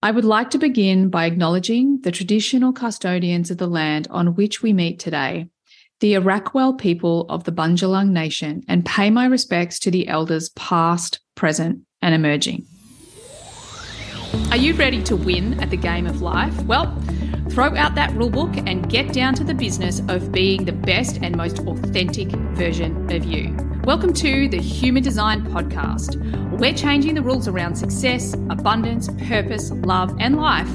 I would like to begin by acknowledging the traditional custodians of the land on which we meet today, the Arakwal people of the Bundjalung Nation, and pay my respects to the elders past, present, and emerging. Are you ready to win at the game of life? Well, throw out that rulebook and get down to the business of being the best and most authentic version of you. Welcome to the Human Design Podcast. We're changing the rules around success, abundance, purpose, love, and life,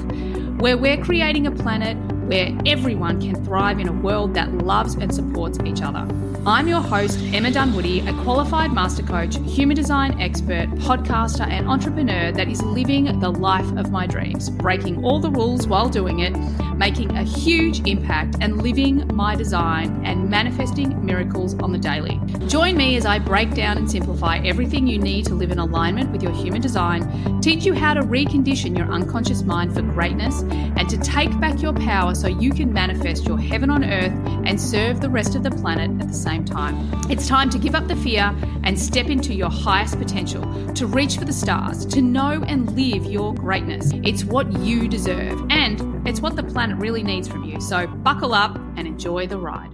where we're creating a planet where everyone can thrive in a world that loves and supports each other. I'm your host, Emma Dunwoody, a qualified master coach, human design expert, podcaster, and entrepreneur that is living the life of my dreams, breaking all the rules while doing it, making a huge impact, and living my design and manifesting miracles on the daily. Join me as I break down and simplify everything you need to live in alignment with your human design, teach you how to recondition your unconscious mind for greatness, and to take back your power so you can manifest your heaven on earth and serve the rest of the planet at the same time. It's time to give up the fear and step into your highest potential, to reach for the stars, to know and live your greatness. It's what you deserve, and it's what the planet really needs from you. So buckle up and enjoy the ride.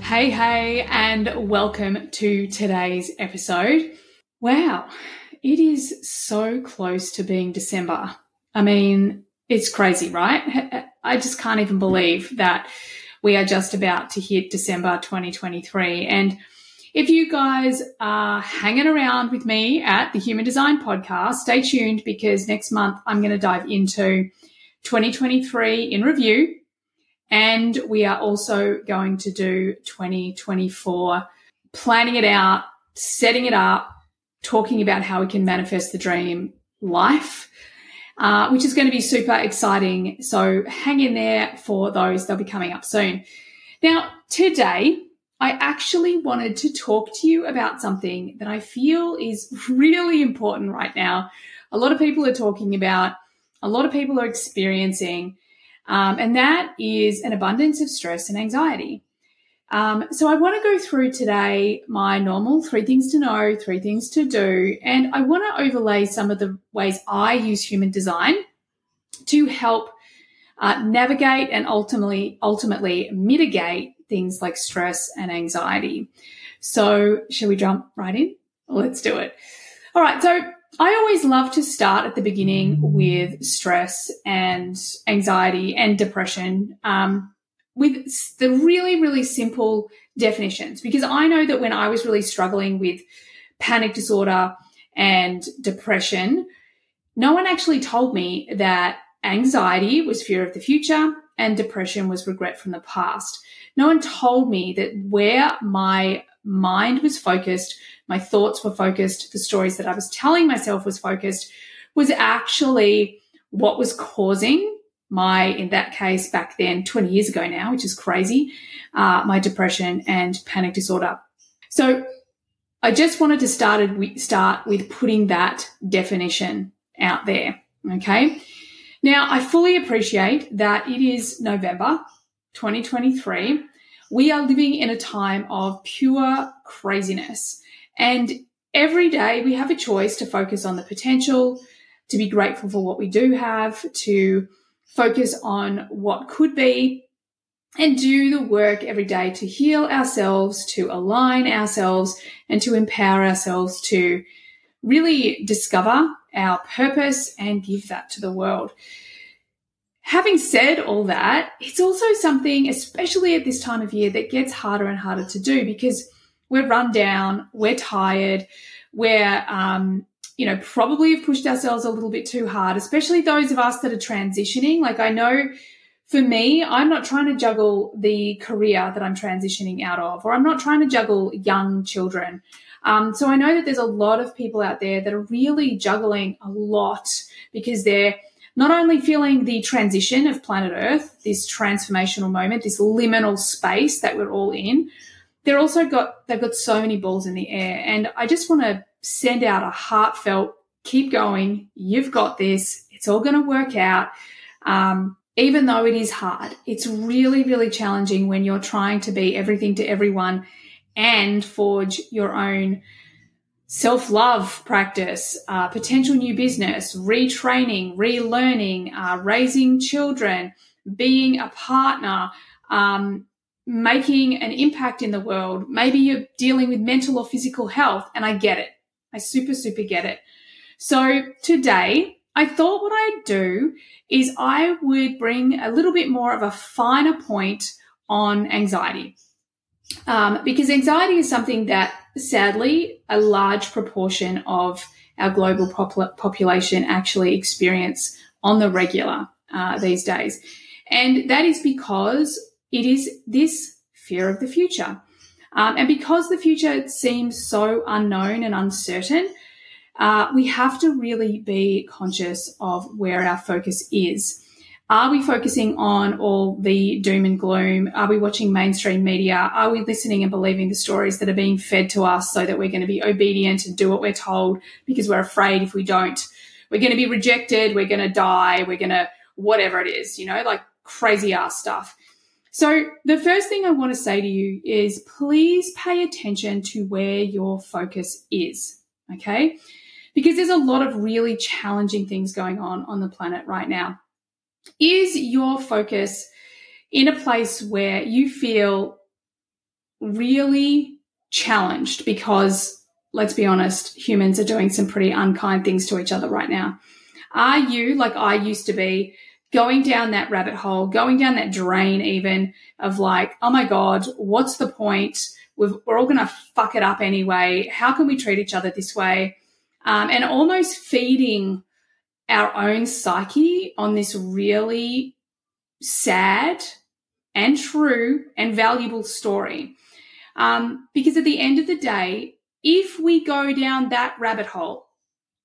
Hey, hey, and welcome to today's episode. Wow, it is so close to being December. I mean, it's crazy, right? I just can't even believe that we are just about to hit December 2023. And if you guys are hanging around with me at the Human Design Podcast, stay tuned because next month I'm going to dive into 2023 in review. And we are also going to do 2024, planning it out, setting it up, talking about how we can manifest the dream life uh, which is going to be super exciting. So hang in there for those. They'll be coming up soon. Now, today, I actually wanted to talk to you about something that I feel is really important right now. A lot of people are talking about, a lot of people are experiencing, um, and that is an abundance of stress and anxiety. Um, so I want to go through today my normal three things to know, three things to do, and I want to overlay some of the ways I use human design to help uh, navigate and ultimately ultimately mitigate things like stress and anxiety. So shall we jump right in? Let's do it. All right. So I always love to start at the beginning with stress and anxiety and depression. Um, with the really, really simple definitions. Because I know that when I was really struggling with panic disorder and depression, no one actually told me that anxiety was fear of the future and depression was regret from the past. No one told me that where my mind was focused, my thoughts were focused, the stories that I was telling myself was focused, was actually what was causing my, in that case, back then, 20 years ago now, which is crazy, uh, my depression and panic disorder. So I just wanted to start with, start with putting that definition out there. Okay. Now I fully appreciate that it is November 2023, we are living in a time of pure craziness. And every day we have a choice to focus on the potential, to be grateful for what we do have, to focus on what could be, and do the work every day to heal ourselves, to align ourselves, and to empower ourselves to really discover our purpose and give that to the world. Having said all that, it's also something, especially at this time of year, that gets harder and harder to do because we're run down, we're tired, we're, um, you know, probably have pushed ourselves a little bit too hard, especially those of us that are transitioning. Like I know for me, I'm not trying to juggle the career that I'm transitioning out of, or I'm not trying to juggle young children. Um, so I know that there's a lot of people out there that are really juggling a lot because they're not only feeling the transition of planet Earth, this transformational moment, this liminal space that we're all in, they're also got they've got so many balls in the air. And I just want to send out a heartfelt, keep going, you've got this, it's all going to work out. Um, even though it is hard, it's really, really challenging when you're trying to be everything to everyone and forge your own self love practice, uh, potential new business, retraining, relearning, uh, raising children, being a partner, um, making an impact in the world. Maybe you're dealing with mental or physical health, and I get it. I super, super get it. So today, I thought what I'd do is I would bring a little bit more of a finer point on anxiety. Um, because anxiety is something that sadly a large proportion of our global pop- population actually experience on the regular uh, these days. And that is because it is this fear of the future. Um, and because the future seems so unknown and uncertain, uh, we have to really be conscious of where our focus is. Are we focusing on all the doom and gloom? Are we watching mainstream media? Are we listening and believing the stories that are being fed to us so that we're going to be obedient and do what we're told because we're afraid if we don't, we're going to be rejected, we're going to die, we're going to whatever it is, you know, like crazy ass stuff. So, the first thing I want to say to you is please pay attention to where your focus is. Okay because there's a lot of really challenging things going on on the planet right now. Is your focus in a place where you feel really challenged because let's be honest, humans are doing some pretty unkind things to each other right now. Are you, like I used to be, going down that rabbit hole, going down that drain even of like, oh my God, what's the point? we are all going to fuck it up anyway. How can we treat each other this way? um, and almost feeding our own psyche on this really sad and true and valuable story. Um, because at the end of the day, if we go down that rabbit hole,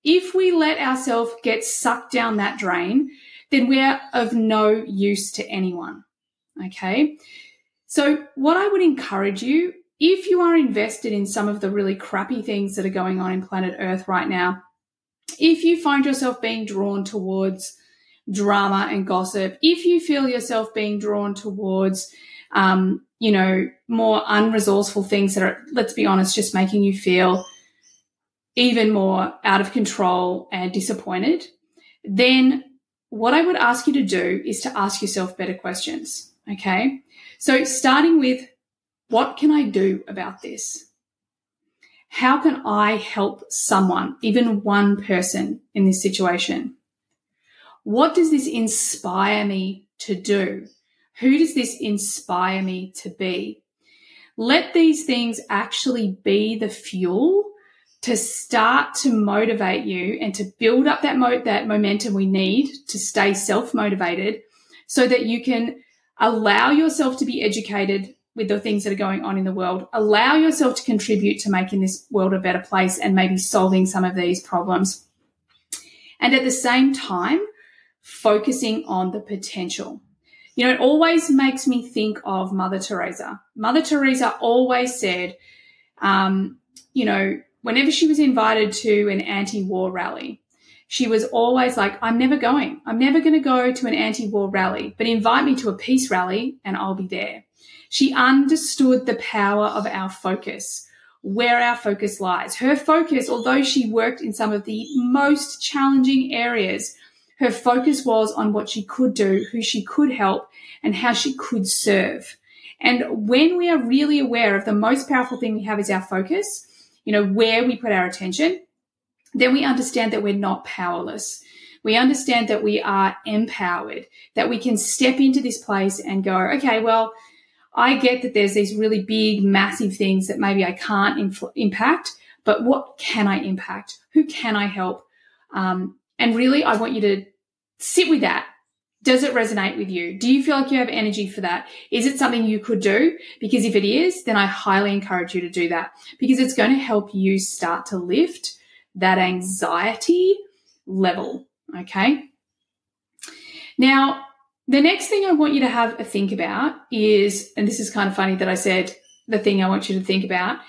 if we let ourselves get sucked down that drain, then we're of no use to anyone. Okay. So what I would encourage you if you are invested in some of the really crappy things that are going on in planet Earth right now, if you find yourself being drawn towards drama and gossip, if you feel yourself being drawn towards, um, you know, more unresourceful things that are, let's be honest, just making you feel even more out of control and disappointed, then what I would ask you to do is to ask yourself better questions. Okay. So starting with what can I do about this? How can I help someone, even one person in this situation? What does this inspire me to do? Who does this inspire me to be? Let these things actually be the fuel to start to motivate you and to build up that mo- that momentum we need to stay self-motivated so that you can allow yourself to be educated with the things that are going on in the world. Allow yourself to contribute to making this world a better place and maybe solving some of these problems. And at the same time, focusing on the potential. You know, it always makes me think of Mother Teresa. Mother Teresa always said, um, you know, whenever she was invited to an anti war rally, she was always like, I'm never going. I'm never going to go to an anti war rally, but invite me to a peace rally and I'll be there. She understood the power of our focus, where our focus lies. Her focus, although she worked in some of the most challenging areas, her focus was on what she could do, who she could help, and how she could serve. And when we are really aware of the most powerful thing we have is our focus, you know, where we put our attention, then we understand that we're not powerless. We understand that we are empowered, that we can step into this place and go, okay, well, I get that there's these really big, massive things that maybe I can't infl- impact, but what can I impact? Who can I help? Um, and really, I want you to sit with that. Does it resonate with you? Do you feel like you have energy for that? Is it something you could do? Because if it is, then I highly encourage you to do that because it's going to help you start to lift that anxiety level. Okay. Now, the next thing I want you to have a think about is, and this is kind of funny that I said the thing I want you to think about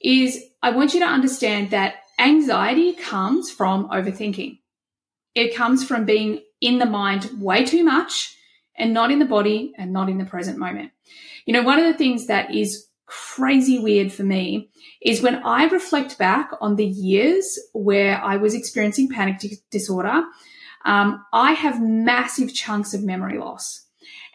is I want you to understand that anxiety comes from overthinking. It comes from being in the mind way too much and not in the body and not in the present moment. You know, one of the things that is crazy weird for me is when I reflect back on the years where I was experiencing panic disorder, um, I have massive chunks of memory loss.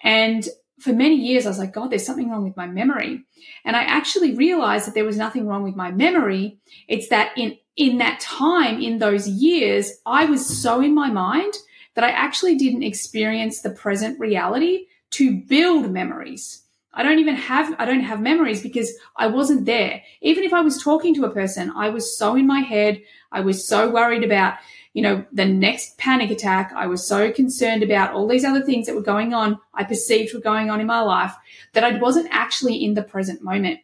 And for many years, I was like, God, there's something wrong with my memory. And I actually realized that there was nothing wrong with my memory. It's that in, in that time, in those years, I was so in my mind that I actually didn't experience the present reality to build memories. I don't even have, I don't have memories because I wasn't there. Even if I was talking to a person, I was so in my head. I was so worried about, you know, the next panic attack. I was so concerned about all these other things that were going on. I perceived were going on in my life that I wasn't actually in the present moment.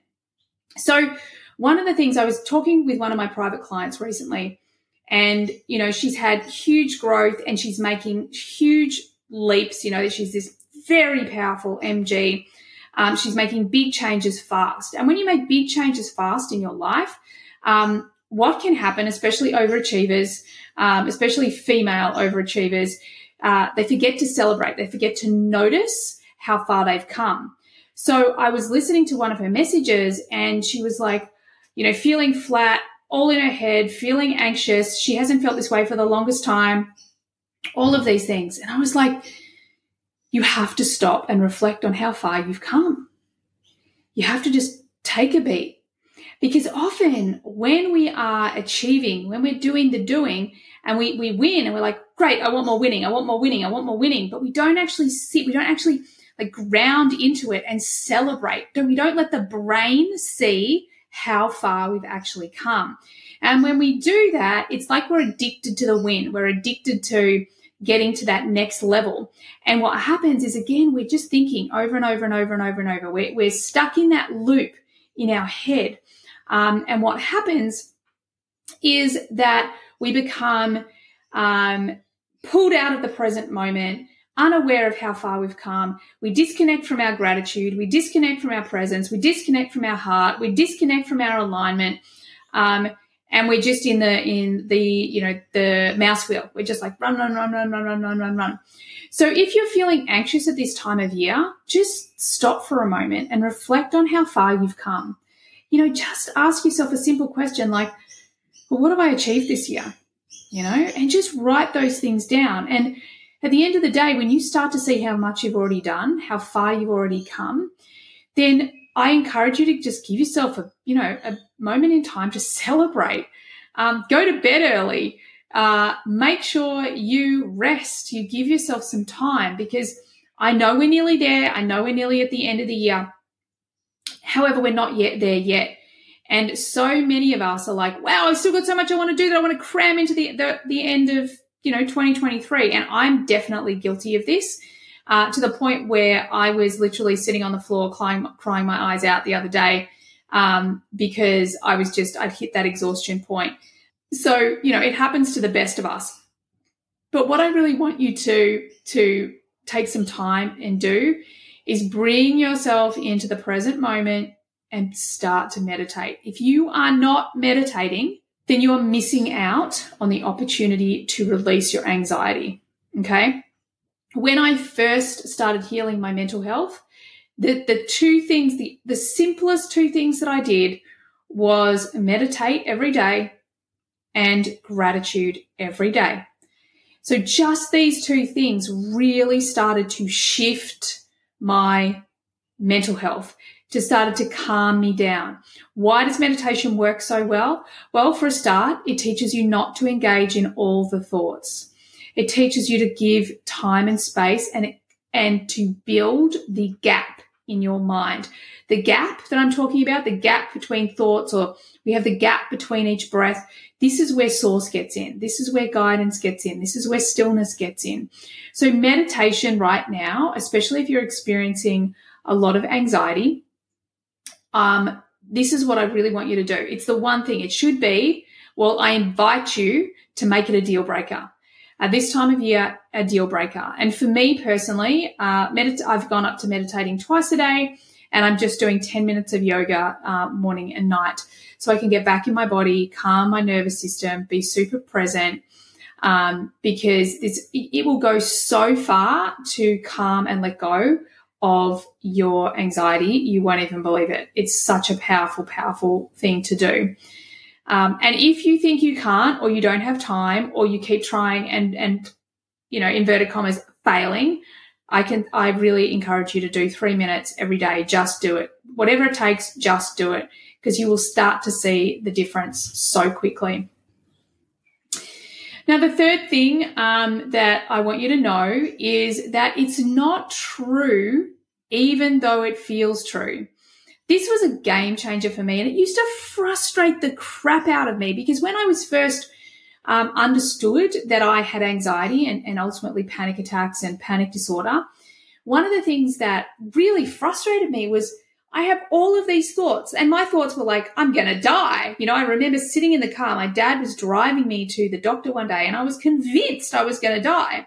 So one of the things I was talking with one of my private clients recently and, you know, she's had huge growth and she's making huge leaps. You know, she's this very powerful MG um, she's making big changes fast. And when you make big changes fast in your life, um, what can happen, especially overachievers, um, especially female overachievers, uh, they forget to celebrate. They forget to notice how far they've come. So I was listening to one of her messages and she was like, you know, feeling flat, all in her head, feeling anxious. She hasn't felt this way for the longest time, all of these things. And I was like, you have to stop and reflect on how far you've come. You have to just take a beat. Because often when we are achieving, when we're doing the doing and we, we win and we're like, great, I want more winning, I want more winning, I want more winning, but we don't actually sit, we don't actually like ground into it and celebrate. Don't, We don't let the brain see how far we've actually come. And when we do that, it's like we're addicted to the win. We're addicted to getting to that next level. And what happens is, again, we're just thinking over and over and over and over and over. We're, we're stuck in that loop in our head. Um, and what happens is that we become um, pulled out of the present moment, unaware of how far we've come. We disconnect from our gratitude. We disconnect from our presence. We disconnect from our heart. We disconnect from our alignment. Um, and we're just in the in the you know the mouse wheel we're just like run run run run run run run run run so if you're feeling anxious at this time of year just stop for a moment and reflect on how far you've come you know just ask yourself a simple question like well what have i achieved this year you know and just write those things down and at the end of the day when you start to see how much you've already done how far you've already come then I encourage you to just give yourself a, you know, a moment in time to celebrate. Um, go to bed early. Uh, make sure you rest. You give yourself some time because I know we're nearly there. I know we're nearly at the end of the year. However, we're not yet there yet. And so many of us are like, wow, I've still got so much I want to do that I want to cram into the, the, the end of, you know, 2023. And I'm definitely guilty of this uh, to the point where I was literally sitting on the floor crying, crying my eyes out the other day um, because I was just, I'd hit that exhaustion point. So, you know, it happens to the best of us. But what I really want you to, to take some time and do is bring yourself into the present moment and start to meditate. If you are not meditating, then you are missing out on the opportunity to release your anxiety. Okay. When I first started healing my mental health, the, the two things, the, the simplest two things that I did was meditate every day and gratitude every day. So just these two things really started to shift my mental health to started to calm me down. Why does meditation work so well? Well, for a start, it teaches you not to engage in all the thoughts. It teaches you to give time and space and, and to build the gap in your mind. The gap that I'm talking about, the gap between thoughts, or we have the gap between each breath. This is where source gets in. This is where guidance gets in. This is where stillness gets in. So meditation right now, especially if you're experiencing a lot of anxiety, um, this is what I really want you to do. It's the one thing. It should be, well, I invite you to make it a deal breaker. At this time of year, a deal breaker. And for me personally, uh, medit- I've gone up to meditating twice a day and I'm just doing 10 minutes of yoga uh, morning and night so I can get back in my body, calm my nervous system, be super present. Um, because it, it will go so far to calm and let go of your anxiety, you won't even believe it. It's such a powerful, powerful thing to do. Um, and if you think you can't, or you don't have time, or you keep trying and and you know inverted commas failing, I can I really encourage you to do three minutes every day. Just do it, whatever it takes. Just do it because you will start to see the difference so quickly. Now, the third thing um, that I want you to know is that it's not true, even though it feels true. This was a game changer for me, and it used to frustrate the crap out of me because when I was first um, understood that I had anxiety and, and ultimately panic attacks and panic disorder, one of the things that really frustrated me was I have all of these thoughts, and my thoughts were like, I'm going to die. You know, I remember sitting in the car. My dad was driving me to the doctor one day, and I was convinced I was going to die.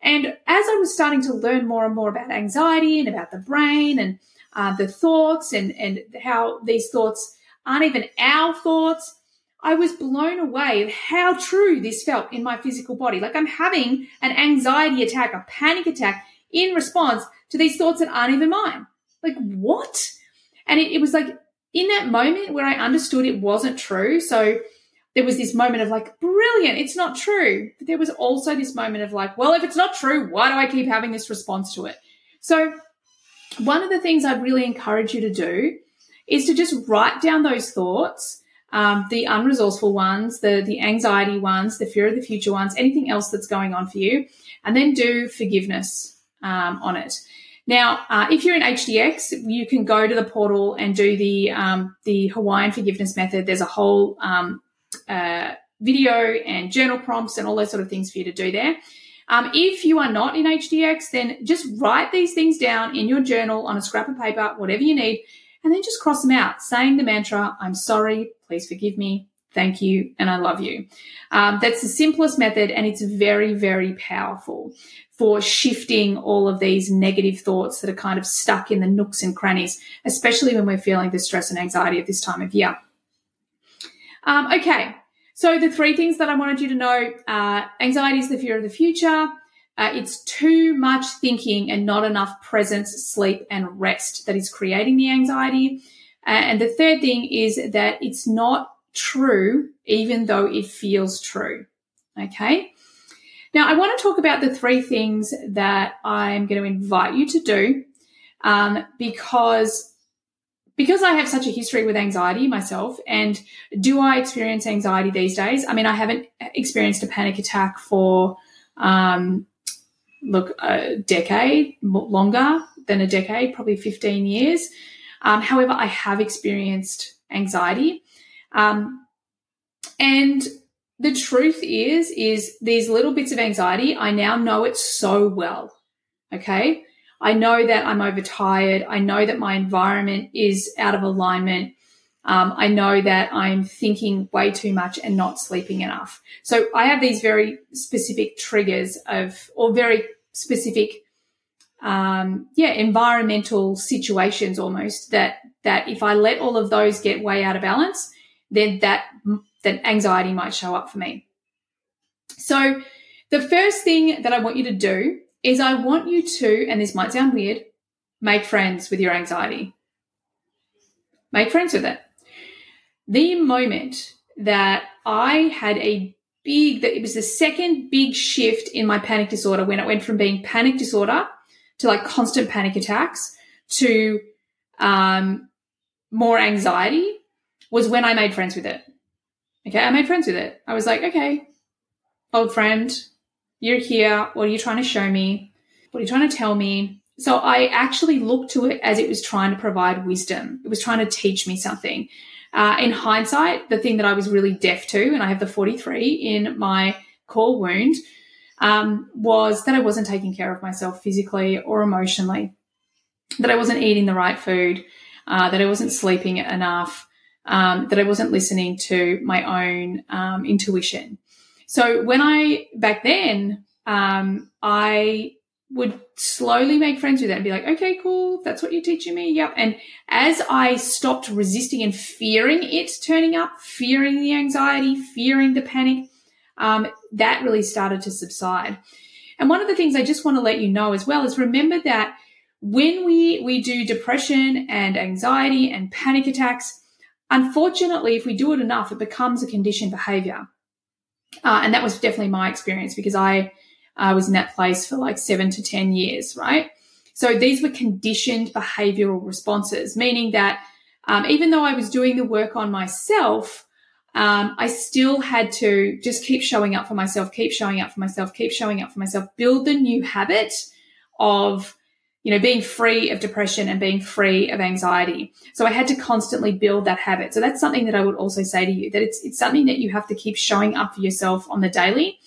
And as I was starting to learn more and more about anxiety and about the brain and uh, the thoughts and, and how these thoughts aren't even our thoughts, I was blown away at how true this felt in my physical body. Like I'm having an anxiety attack, a panic attack in response to these thoughts that aren't even mine. Like, what? And it, it was like in that moment where I understood it wasn't true. So there was this moment of like, brilliant, it's not true. But there was also this moment of like, well, if it's not true, why do I keep having this response to it? So one of the things I'd really encourage you to do is to just write down those thoughts, um, the unresourceful ones, the the anxiety ones, the fear of the future ones, anything else that's going on for you, and then do forgiveness um, on it. Now, uh, if you're in HDX, you can go to the portal and do the um, the Hawaiian forgiveness method. There's a whole um, uh, video and journal prompts and all those sort of things for you to do there. Um, if you are not in HDX, then just write these things down in your journal on a scrap of paper, whatever you need, and then just cross them out, saying the mantra, I'm sorry, please forgive me, thank you, and I love you. Um, that's the simplest method, and it's very, very powerful for shifting all of these negative thoughts that are kind of stuck in the nooks and crannies, especially when we're feeling the stress and anxiety at this time of year. Um, okay, so the three things that I wanted you to know uh, anxiety is the fear of the future. Uh, it's too much thinking and not enough presence, sleep, and rest that is creating the anxiety. Uh, and the third thing is that it's not true, even though it feels true. Okay. Now, I want to talk about the three things that I'm going to invite you to do um, because because I have such a history with anxiety myself, and do I experience anxiety these days? I mean, I haven't experienced a panic attack for um, look a decade longer than a decade, probably 15 years. Um, however, I have experienced anxiety, um, and the truth is, is these little bits of anxiety, I now know it so well. Okay. I know that I'm overtired. I know that my environment is out of alignment. Um, I know that I'm thinking way too much and not sleeping enough. So I have these very specific triggers of, or very specific, um, yeah, environmental situations almost that, that if I let all of those get way out of balance, then that, that anxiety might show up for me. So the first thing that I want you to do is I want you to, and this might sound weird, make friends with your anxiety. Make friends with it. The moment that I had a big, that it was the second big shift in my panic disorder when it went from being panic disorder to like constant panic attacks to um, more anxiety was when I made friends with it. Okay, I made friends with it. I was like, okay, old friend, you're here. What are you trying to show me? What are you trying to tell me? So I actually looked to it as it was trying to provide wisdom. It was trying to teach me something. Uh, in hindsight, the thing that I was really deaf to, and I have the 43 in my core wound, um, was that I wasn't taking care of myself physically or emotionally, that I wasn't eating the right food, uh, that I wasn't sleeping enough, um, that I wasn't listening to my own um, intuition. So when I, back then, um, I would slowly make friends with it and be like, okay, cool. That's what you're teaching me. Yep. And as I stopped resisting and fearing it turning up, fearing the anxiety, fearing the panic, um, that really started to subside. And one of the things I just want to let you know as well is remember that when we, we do depression and anxiety and panic attacks, unfortunately, if we do it enough, it becomes a conditioned behavior. Uh, and that was definitely my experience because I was in that place for like seven to 10 years, right? So these were conditioned behavioral responses, meaning that um, even though I was doing the work on myself, um, I still had to just keep showing up for myself, keep showing up for myself, keep showing up for myself, build the new habit of, you know, being free of depression and being free of anxiety. So I had to constantly build that habit. So that's something that I would also say to you that it's, it's something that you have to keep showing up for yourself on the daily.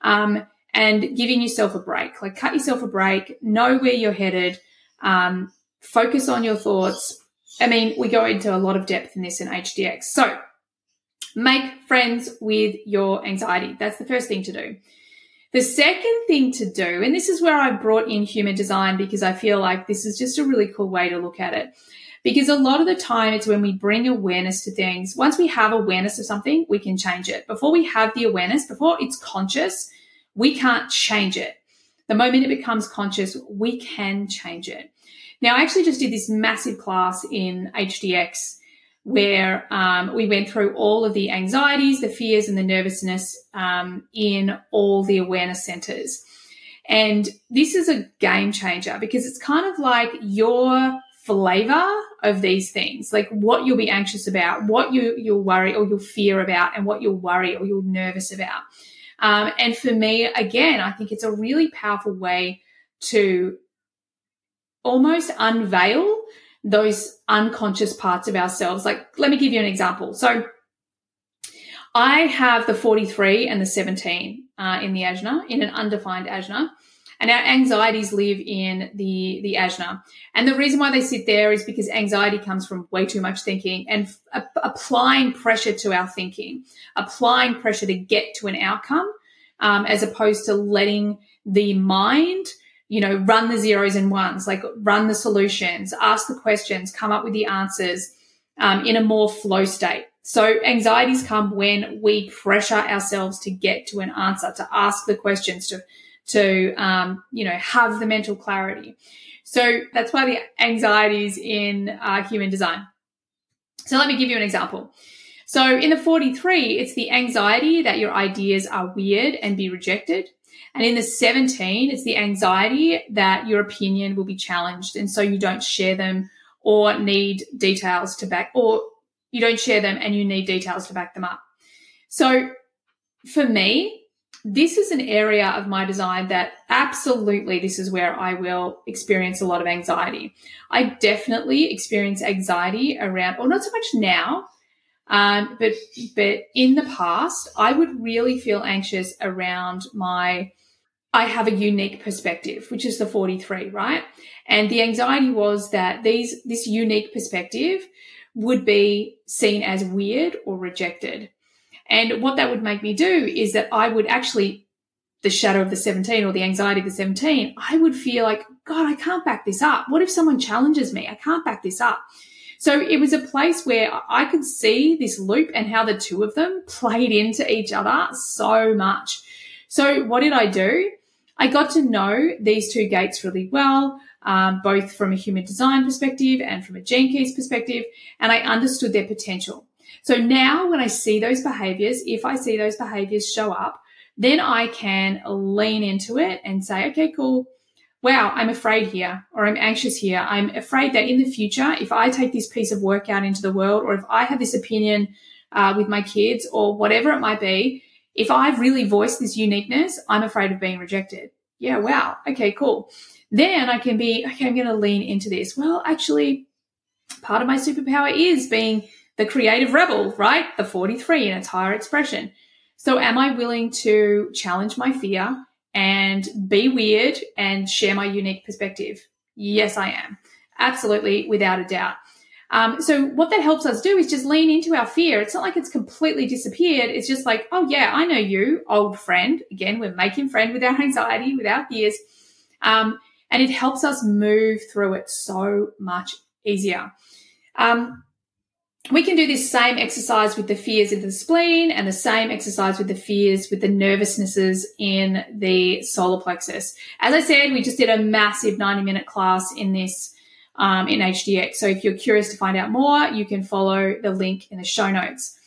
Um, and giving yourself a break, like cut yourself a break, know where you're headed, um, focus on your thoughts. I mean, we go into a lot of depth in this in HDX. So Make friends with your anxiety. That's the first thing to do. The second thing to do, and this is where I brought in human design because I feel like this is just a really cool way to look at it. Because a lot of the time it's when we bring awareness to things. Once we have awareness of something, we can change it. Before we have the awareness, before it's conscious, we can't change it. The moment it becomes conscious, we can change it. Now, I actually just did this massive class in HDX where um, we went through all of the anxieties, the fears, and the nervousness um, in all the awareness centers. And this is a game changer because it's kind of like your flavor of these things, like what you'll be anxious about, what you, you'll worry or you'll fear about, and what you'll worry or you're nervous about. Um, and for me, again, I think it's a really powerful way to almost unveil those unconscious parts of ourselves. Like, let me give you an example. So, I have the 43 and the 17 uh, in the ajna, in an undefined ajna. And our anxieties live in the, the ajna. And the reason why they sit there is because anxiety comes from way too much thinking and f- applying pressure to our thinking, applying pressure to get to an outcome, um, as opposed to letting the mind you know, run the zeros and ones, like run the solutions, ask the questions, come up with the answers um, in a more flow state. So anxieties come when we pressure ourselves to get to an answer, to ask the questions, to to um, you know have the mental clarity. So that's why the anxieties in uh, human design. So let me give you an example. So in the 43, it's the anxiety that your ideas are weird and be rejected. And in the 17, it's the anxiety that your opinion will be challenged. And so you don't share them or need details to back, or you don't share them and you need details to back them up. So for me, this is an area of my design that absolutely this is where I will experience a lot of anxiety. I definitely experience anxiety around, or not so much now, um, but but in the past, I would really feel anxious around my I have a unique perspective, which is the 43, right? And the anxiety was that these, this unique perspective would be seen as weird or rejected. And what that would make me do is that I would actually, the shadow of the 17 or the anxiety of the 17, I would feel like, God, I can't back this up. What if someone challenges me? I can't back this up. So it was a place where I could see this loop and how the two of them played into each other so much. So what did I do? I got to know these two gates really well, um, both from a human design perspective and from a gene keys perspective, and I understood their potential. So now when I see those behaviors, if I see those behaviors show up, then I can lean into it and say, okay, cool. Wow, I'm afraid here, or I'm anxious here. I'm afraid that in the future, if I take this piece of work out into the world, or if I have this opinion uh, with my kids, or whatever it might be, if I've really voiced this uniqueness, I'm afraid of being rejected. Yeah, wow. Okay, cool. Then I can be, okay, I'm going to lean into this. Well, actually, part of my superpower is being the creative rebel, right? The 43 in its higher expression. So am I willing to challenge my fear and be weird and share my unique perspective? Yes, I am. Absolutely, without a doubt. Um, so what that helps us do is just lean into our fear. It's not like it's completely disappeared. It's just like, oh yeah, I know you, old friend. Again, we're making friend with our anxiety, with our fears. Um, and it helps us move through it so much easier. Um, we can do this same exercise with the fears in the spleen and the same exercise with the fears with the nervousnesses in the solar plexus. As I said, we just did a massive 90 minute class in this um, in HDX. So if you're curious to find out more, you can follow the link in the show notes.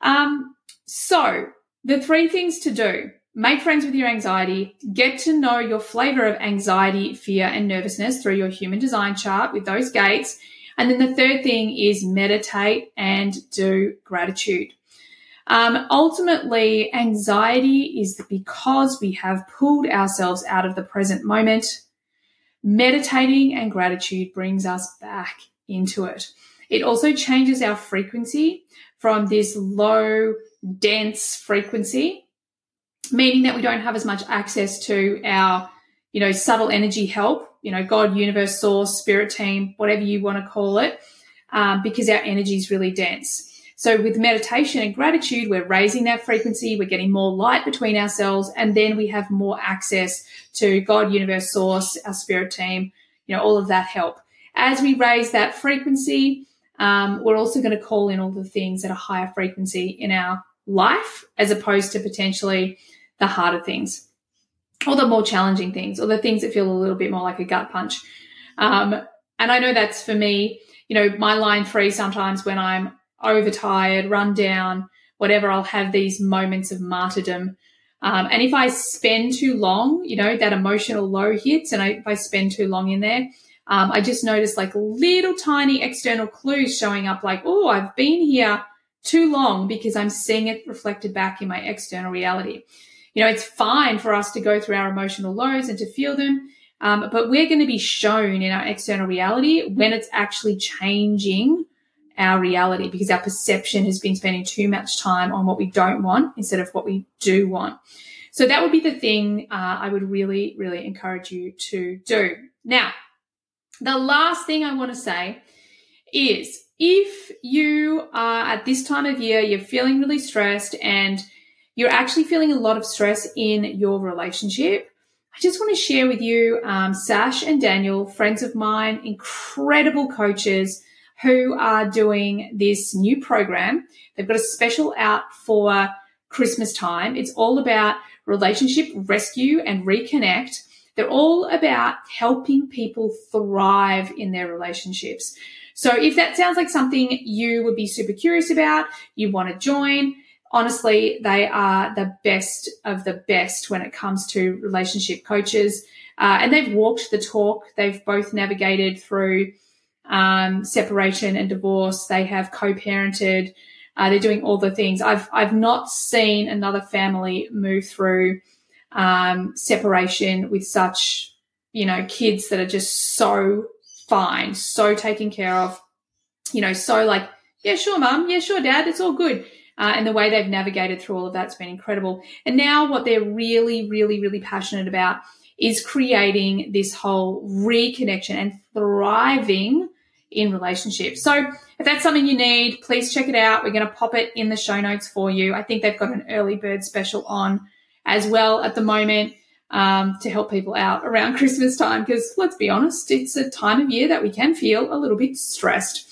Um, so the three things to do. Make friends with your anxiety, get to know your flavor of anxiety, fear, and nervousness through your human design chart with those gates and then the third thing is meditate and do gratitude. Um, ultimately, anxiety is because we have pulled ourselves out of the present moment. Meditating and gratitude brings us back into it. It also changes our frequency from this low, dense frequency, meaning that we don't have as much access to our, you know, subtle energy help you know, God, universe, source, spirit team, whatever you want to call it, um, because our energy is really dense. So with meditation and gratitude, we're raising that frequency, we're getting more light between ourselves, and then we have more access to God, universe, source, our spirit team, you know, all of that help. As we raise that frequency, um, we're also going to call in all the things at a higher frequency in our life, as opposed to potentially the harder things or the more challenging things or the things that feel a little bit more like a gut punch. Um, and I know that's for me, you know, my line three sometimes when I'm overtired, run down, whatever, I'll have these moments of martyrdom. Um, and if I spend too long, you know, that emotional low hits and I, if I spend too long in there, um, I just notice like little tiny external clues showing up like, oh, I've been here too long because I'm seeing it reflected back in my external reality you know, it's fine for us to go through our emotional lows and to feel them. Um, but we're going to be shown in our external reality when it's actually changing our reality because our perception has been spending too much time on what we don't want instead of what we do want. So that would be the thing uh, I would really, really encourage you to do. Now, the last thing I want to say is if you are at this time of year, you're feeling really stressed and you're actually feeling a lot of stress in your relationship, I just want to share with you um, Sash and Daniel, friends of mine, incredible coaches who are doing this new program. They've got a special out for Christmas time. It's all about relationship rescue and reconnect. They're all about helping people thrive in their relationships. So if that sounds like something you would be super curious about, you want to join, honestly, they are the best of the best when it comes to relationship coaches. Uh, and they've walked the talk. They've both navigated through um, separation and divorce. They have co-parented. Uh, they're doing all the things. I've I've not seen another family move through um, separation with such you know kids that are just so fine, so taken care of. You know, so like yeah, sure, mum, yeah, sure, dad, it's all good. Uh, and the way they've navigated through all of that's been incredible. And now what they're really, really, really passionate about is creating this whole reconnection and thriving in relationships. So if that's something you need, please check it out. We're going to pop it in the show notes for you. I think they've got an early bird special on as well at the moment um, to help people out around Christmas time because let's be honest, it's a time of year that we can feel a little bit stressed.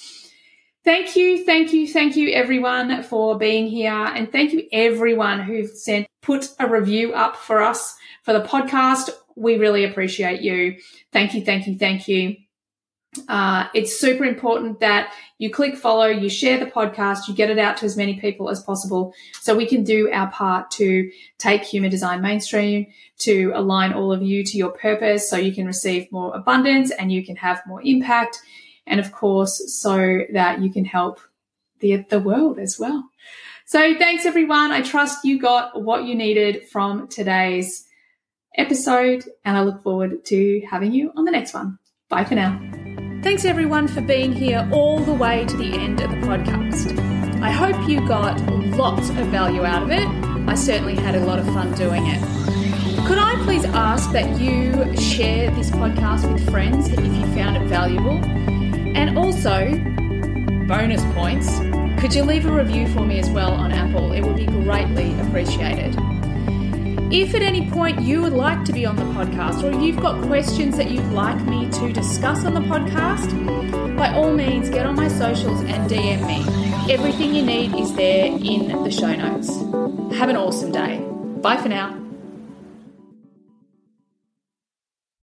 Thank you, thank you, thank you, everyone, for being here. And thank you, everyone who sent, put a review up for us for the podcast. We really appreciate you. Thank you, thank you, thank you. Uh, it's super important that you click follow, you share the podcast, you get it out to as many people as possible so we can do our part to take human design mainstream, to align all of you to your purpose so you can receive more abundance and you can have more impact and of course, so that you can help the, the world as well. So thanks everyone. I trust you got what you needed from today's episode and I look forward to having you on the next one. Bye for now. Thanks everyone for being here all the way to the end of the podcast. I hope you got lots of value out of it. I certainly had a lot of fun doing it. Could I please ask that you share this podcast with friends if you found it valuable? And also, bonus points, could you leave a review for me as well on Apple? It would be greatly appreciated. If at any point you would like to be on the podcast or you've got questions that you'd like me to discuss on the podcast, by all means get on my socials and DM me. Everything you need is there in the show notes. Have an awesome day. Bye for now.